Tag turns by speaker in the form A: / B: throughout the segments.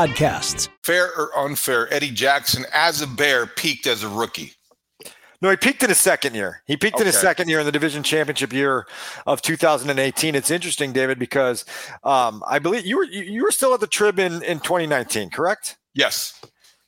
A: podcasts.
B: Fair or unfair, Eddie Jackson as a Bear peaked as a rookie.
C: No, he peaked in his second year. He peaked okay. in his second year in the division championship year of 2018. It's interesting, David, because um, I believe you were you were still at the Trib in, in 2019, correct?
B: Yes.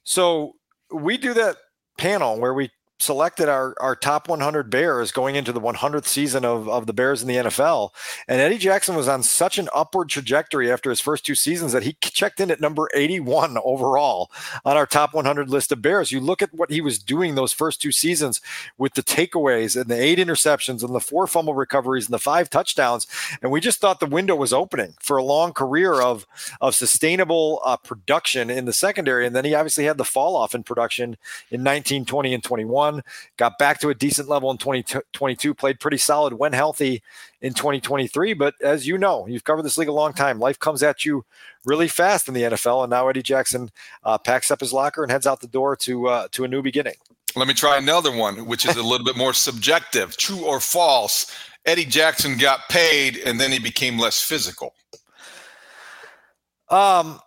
C: So we do that panel where we selected our, our top 100 Bears going into the 100th season of, of the Bears in the NFL. And Eddie Jackson was on such an upward trajectory after his first two seasons that he checked in at number 81 overall on our top 100 list of Bears. You look at what he was doing those first two seasons with the takeaways and the eight interceptions and the four fumble recoveries and the five touchdowns. And we just thought the window was opening for a long career of, of sustainable uh, production in the secondary. And then he obviously had the fall off in production in 19, 20, and 21 got back to a decent level in 2022, played pretty solid when healthy in 2023. But as you know, you've covered this league a long time. Life comes at you really fast in the NFL, and now Eddie Jackson uh, packs up his locker and heads out the door to uh, to a new beginning.
B: Let me try another one, which is a little bit more subjective. True or false? Eddie Jackson got paid, and then he became less physical.
C: Um,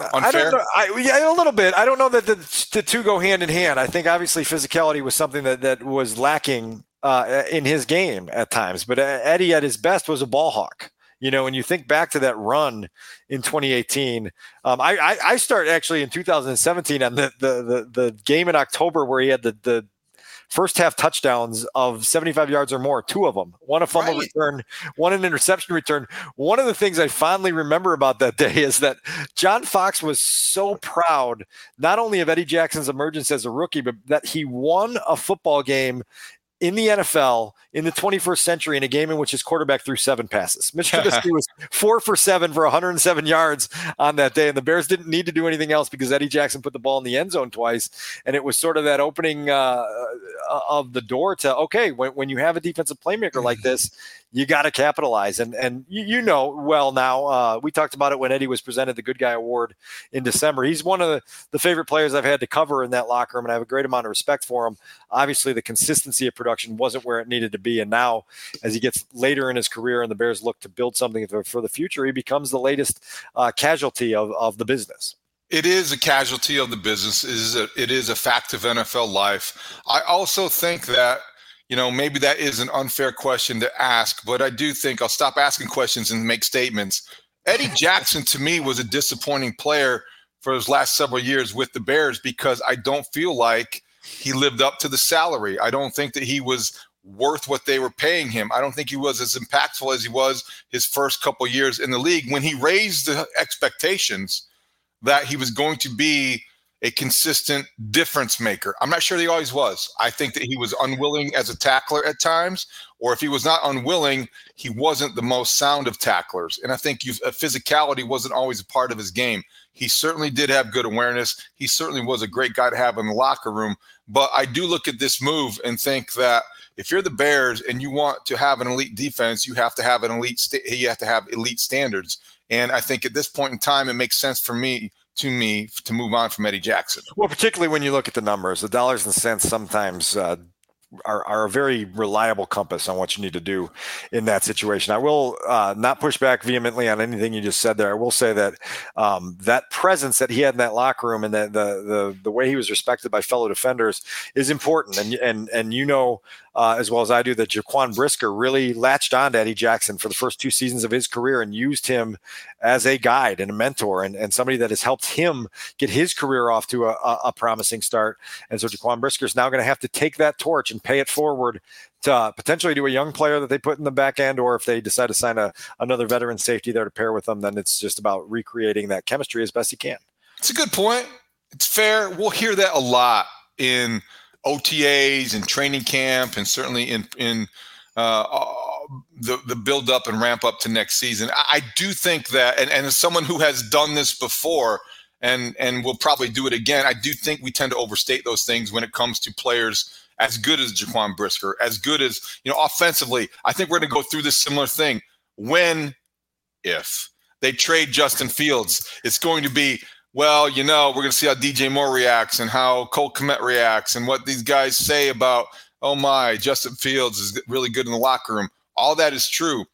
C: Unfair? I don't know. I, yeah, a little bit. I don't know that the, the two go hand in hand. I think obviously physicality was something that, that was lacking uh, in his game at times. But uh, Eddie, at his best, was a ball hawk. You know, when you think back to that run in 2018, um, I, I, I start actually in 2017 on the, the the the game in October where he had the the first half touchdowns of 75 yards or more, two of them, one a fumble right. return, one an interception return. One of the things I fondly remember about that day is that John Fox was so proud, not only of Eddie Jackson's emergence as a rookie, but that he won a football game in the NFL in the 21st century in a game in which his quarterback threw seven passes. Mitch Trubisky was four for seven for 107 yards on that day, and the Bears didn't need to do anything else because Eddie Jackson put the ball in the end zone twice, and it was sort of that opening uh, of the door to okay, when, when you have a defensive playmaker like this, you got to capitalize. And and you, you know well now. Uh, we talked about it when Eddie was presented the Good Guy Award in December. He's one of the, the favorite players I've had to cover in that locker room, and I have a great amount of respect for him. Obviously, the consistency of production wasn't where it needed to be, and now as he gets later in his career and the Bears look to build something for the future, he becomes the latest uh, casualty of, of the business.
B: It is a casualty of the business. It is a, it is a fact of NFL life. I also think that you know, maybe that is an unfair question to ask, but I do think I'll stop asking questions and make statements. Eddie Jackson to me was a disappointing player for his last several years with the Bears because I don't feel like he lived up to the salary. I don't think that he was worth what they were paying him. I don't think he was as impactful as he was his first couple years in the league when he raised the expectations that he was going to be a consistent difference maker. I'm not sure he always was. I think that he was unwilling as a tackler at times, or if he was not unwilling, he wasn't the most sound of tacklers. And I think uh, physicality wasn't always a part of his game. He certainly did have good awareness. He certainly was a great guy to have in the locker room. But I do look at this move and think that if you're the Bears and you want to have an elite defense, you have to have an elite. St- you have to have elite standards. And I think at this point in time, it makes sense for me to me to move on from Eddie Jackson.
C: Well, particularly when you look at the numbers, the dollars and cents sometimes uh, are, are a very reliable compass on what you need to do in that situation. I will uh, not push back vehemently on anything you just said there. I will say that um, that presence that he had in that locker room and the, the the the way he was respected by fellow defenders is important. And and and you know uh, as well as I do that Jaquan Brisker really latched on to Eddie Jackson for the first two seasons of his career and used him as a guide and a mentor and, and somebody that has helped him get his career off to a, a promising start. And so Jaquan Brisker is now going to have to take that torch and pay it forward to uh, potentially to a young player that they put in the back end, or if they decide to sign a, another veteran safety there to pair with them, then it's just about recreating that chemistry as best you can.
B: It's a good point. It's fair. We'll hear that a lot in – OTAs and training camp, and certainly in in uh, uh, the the build up and ramp up to next season. I do think that, and, and as someone who has done this before, and and will probably do it again, I do think we tend to overstate those things when it comes to players as good as Jaquan Brisker, as good as you know offensively. I think we're going to go through this similar thing. When, if they trade Justin Fields, it's going to be well, you know, we're going to see how DJ Moore reacts and how Cole Kmet reacts and what these guys say about, oh my, Justin Fields is really good in the locker room. All that is true.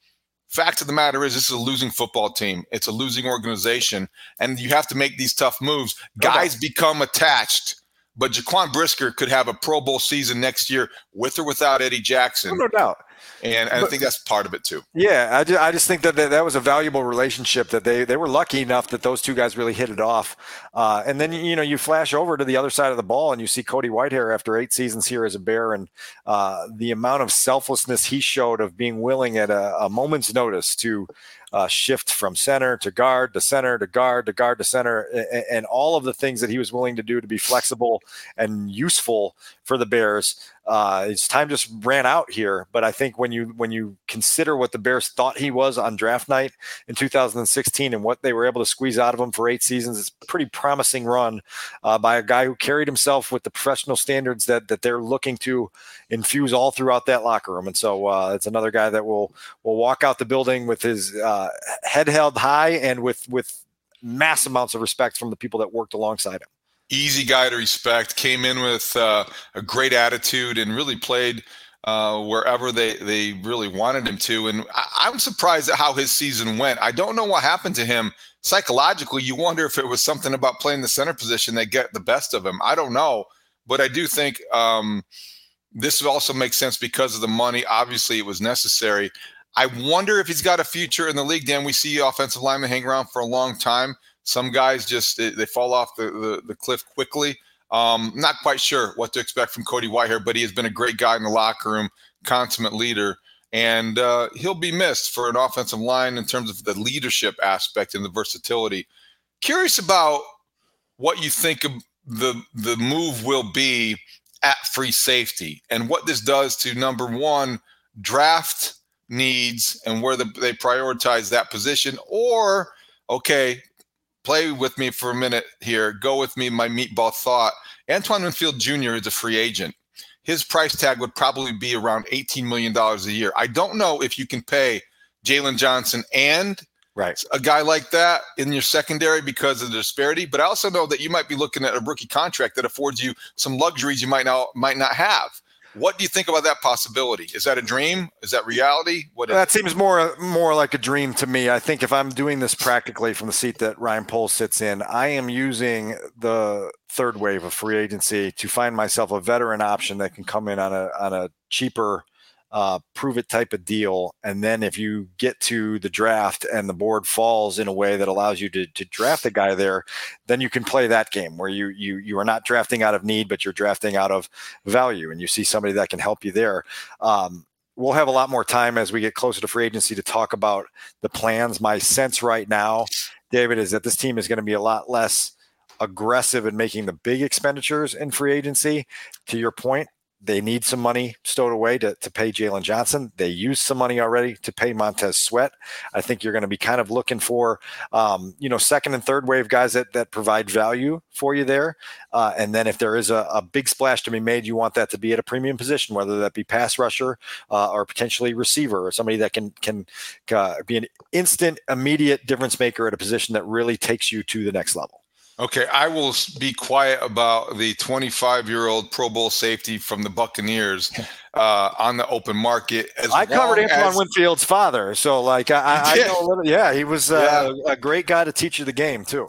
B: Fact of the matter is, this is a losing football team. It's a losing organization, and you have to make these tough moves. Guys become attached, but Jaquan Brisker could have a Pro Bowl season next year with or without Eddie Jackson.
C: No doubt
B: and, and but, I think that's part of it too.
C: Yeah, I just, I just think that, that that was a valuable relationship that they they were lucky enough that those two guys really hit it off. Uh, and then you know you flash over to the other side of the ball and you see Cody Whitehair after eight seasons here as a Bear and uh, the amount of selflessness he showed of being willing at a, a moment's notice to uh, shift from center to guard to center to guard to guard to center, and, and, all of the things that he was willing to do to be flexible and useful for the Bears. Uh, his time just ran out here, but I think when you when you consider what the Bears thought he was on draft night in 2016 and what they were able to squeeze out of him for eight seasons, it's a pretty promising run uh, by a guy who carried himself with the professional standards that that they're looking to infuse all throughout that locker room. And so uh, it's another guy that will will walk out the building with his uh, head held high and with with mass amounts of respect from the people that worked alongside him
B: easy guy to respect. Came in with uh, a great attitude and really played uh, wherever they they really wanted him to. And I, am surprised at how his season went. I don't know what happened to him psychologically. You wonder if it was something about playing the center position that get the best of him. I don't know, but I do think. Um, this also makes sense because of the money. Obviously, it was necessary. I wonder if he's got a future in the league. Dan, we see offensive linemen hang around for a long time. Some guys just they fall off the, the, the cliff quickly. Um, not quite sure what to expect from Cody Whitehair, but he has been a great guy in the locker room, consummate leader, and uh, he'll be missed for an offensive line in terms of the leadership aspect and the versatility. Curious about what you think the the move will be at free safety and what this does to number one draft needs and where the, they prioritize that position or okay play with me for a minute here. Go with me, my meatball thought. Antoine Winfield Jr. is a free agent. His price tag would probably be around $18 million a year. I don't know if you can pay Jaylon Johnson and
C: right.
B: a guy like that in your secondary because of the disparity. But I also know that you might be looking at a rookie contract that affords you some luxuries you might not might not have. What do you think about that possibility? Is that a dream? Is that reality?
C: What that seems more more like a dream to me. I think if I'm doing this practically from the seat that Ryan Poles sits in, I am using the third wave of free agency to find myself a veteran option that can come in on a on a cheaper uh, prove it type of deal. And then if you get to the draft and the board falls in a way that allows you to, to draft a guy there, then you can play that game where you you you are not drafting out of need, but you're drafting out of value, and you see somebody that can help you there. Um, we'll have a lot more time as we get closer to free agency to talk about the plans. My sense right now, David, is that this team is going to be a lot less aggressive in making the big expenditures in free agency. To your point, they need some money stowed away to, to pay Jaylon Johnson. They used some money already to pay Montez Sweat. I think you're going to be kind of looking for, um, you know, second and third wave guys that, that provide value for you there. Uh, and then if there is a, a, big splash to be made, you want that to be at a premium position, whether that be pass rusher uh, or potentially receiver or somebody that can can uh, be an instant, immediate difference maker at a position that really takes you to the next level.
B: Okay, I will be quiet about the 25 year old Pro Bowl safety from the Buccaneers uh, on the open market.
C: I covered Antoine as, Winfield's father, so like I, I know a little. Yeah, he was uh, yeah. a great guy to teach you the game too.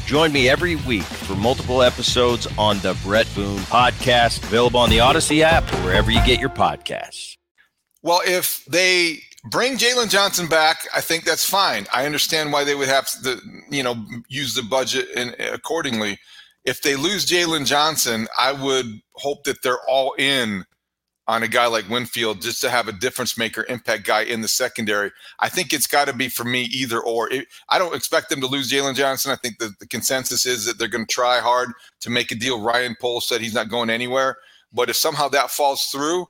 D: Join me every week for multiple episodes on the Bret Boone podcast, available on the Audacy app or wherever you get your podcasts.
B: Well, if they bring Jaylon Johnson back, I think that's fine. I understand why they would have to, you know, use the budget in, accordingly. If they lose Jaylon Johnson, I would hope that they're all in on a guy like Winfield just to have a difference maker, impact guy in the secondary. I think it's got to be for me either or. It, I don't expect them to lose Jaylon Johnson. I think the, the consensus is that they're going to try hard to make a deal. Ryan Poles said he's not going anywhere. But if somehow that falls through,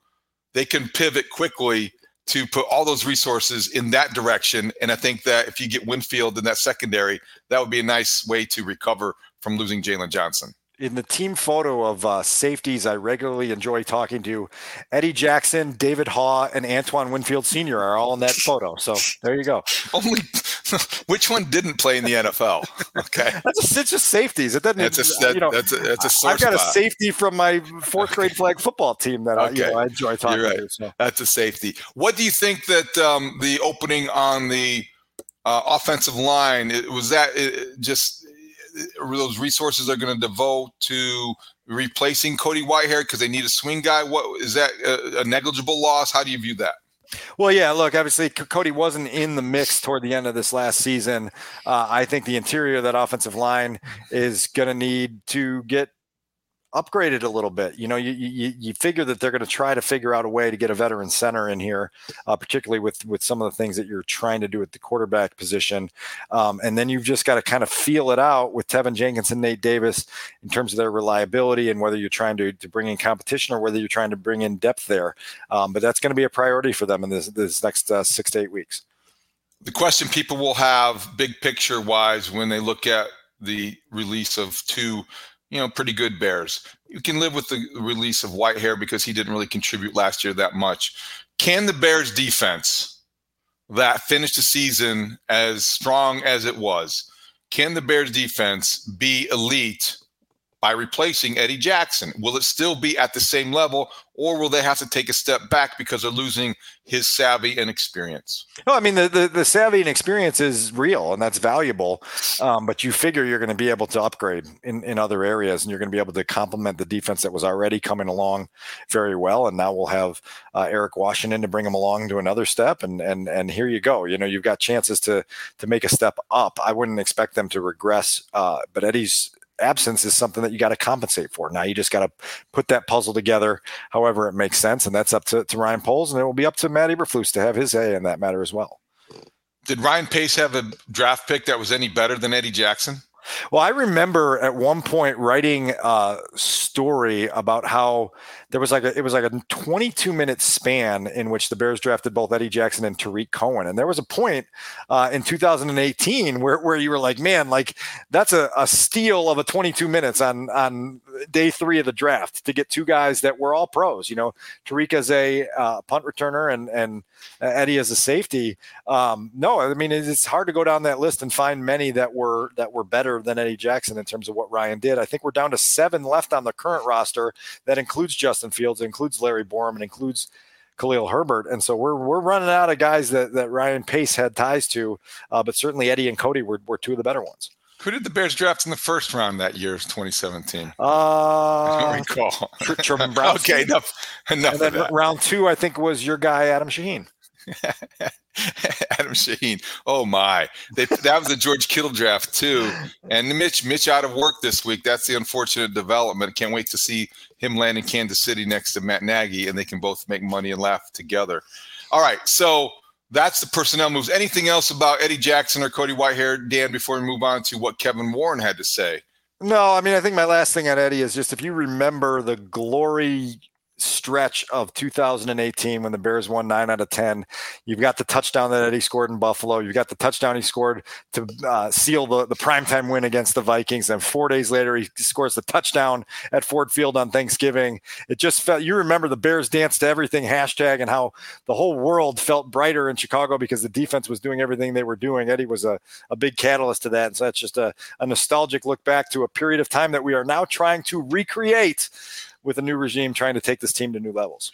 B: they can pivot quickly to put all those resources in that direction. And I think that if you get Winfield in that secondary, that would be a nice way to recover from losing Jaylon Johnson
C: in the team photo of uh, safeties I regularly enjoy talking to, Eddie Jackson, David Haugh, and Antoine Winfield Sr. are all in that photo. So there you go.
B: Only which one didn't play in the NFL? Okay,
C: that's it's just safeties. It doesn't.
B: That's a that, you know. That's a, that's a
C: I've got
B: spot.
C: a safety from my fourth grade flag football team that okay. I, you know, I enjoy talking You're right. to. So.
B: That's a safety. What do you think that um, the opening on the uh, offensive line it, was that it, just those resources are going to devote to replacing Cody Whitehair because they need a swing guy? What is that a, a negligible loss? How do you view that?
C: Well, yeah, look, obviously Cody wasn't in the mix toward the end of this last season. Uh, I think the interior of that offensive line is going to need to get upgraded a little bit. You know, you you, you figure that they're going to try to figure out a way to get a veteran center in here, uh, particularly with with some of the things that you're trying to do at the quarterback position. Um, and then you've just got to kind of feel it out with Teven Jenkins and Nate Davis in terms of their reliability and whether you're trying to, to bring in competition or whether you're trying to bring in depth there. Um, but that's going to be a priority for them in this this next uh, six to eight weeks.
B: The question people will have, big picture wise, when they look at the release of two you know, pretty good Bears. You can live with the release of Whitehair because he didn't really contribute last year that much. Can the Bears defense that finished the season as strong as it was, can the Bears defense be elite by replacing Eddie Jackson? Will it still be at the same level, or will they have to take a step back because they're losing his savvy and experience?
C: No, I mean the the, the savvy and experience is real, and that's valuable. Um, but you figure you're going to be able to upgrade in in other areas, and you're going to be able to complement the defense that was already coming along very well. And now we'll have uh, Eric Washington to bring them along to another step, and and and here you go. You know, you've got chances to to make a step up. I wouldn't expect them to regress, uh, but Eddie's absence is something that you got to compensate for. Now you just got to put that puzzle together however it makes sense. And that's up to, to Ryan Poles and it will be up to Matt Eberflus to have his say in that matter as well.
B: Did Ryan Pace have a draft pick that was any better than Eddie Jackson?
C: Well, I remember at one point writing a story about how there was like a, it was like a 22 minute span in which the Bears drafted both Eddie Jackson and Tarik Cohen, and there was a point uh, in 2018 where, where you were like, man, like that's a, a steal of a 22 minutes on on day three of the draft to get two guys that were all pros. You know, Tariq as a uh, punt returner and and Eddie as a safety. Um, no, I mean it's hard to go down that list and find many that were that were better than Eddie Jackson in terms of what Ryan did. I think we're down to seven left on the current roster. That includes Justin Fields, includes Larry Borom, and includes Khalil Herbert. And so we're we're running out of guys that that Ryan Pace had ties to, uh, but certainly Eddie and Cody were, were two of the better ones.
B: Who did the Bears draft in the first round that year, 2017?
C: Uh, I
B: don't recall.
C: Brown.
B: okay, enough. Enough.
C: And then round two, I think, was your guy Adam Shaheen.
B: Adam Shaheen. Oh my, they, that was a George Kittle draft too. And Mitch, Mitch out of work this week. That's the unfortunate development. Can't wait to see him land in Kansas City next to Matt Nagy, and they can both make money and laugh together. All right, so that's the personnel moves. Anything else about Eddie Jackson or Cody Whitehair, Dan? Before we move on to what Kevin Warren had to say.
C: No, I mean I think my last thing on Eddie is just if you remember the glory stretch of 2018 when the Bears won nine out of 10. You've got the touchdown that Eddie scored in Buffalo. You've got the touchdown he scored to uh, seal the, the primetime win against the Vikings. And four days later, he scores the touchdown at Ford Field on Thanksgiving. It just felt, you remember the Bears dance to everything hashtag and how the whole world felt brighter in Chicago because the defense was doing everything they were doing. Eddie was a, a big catalyst to that. And so that's just a, a nostalgic look back to a period of time that we are now trying to recreate with a new regime trying to take this team to new levels.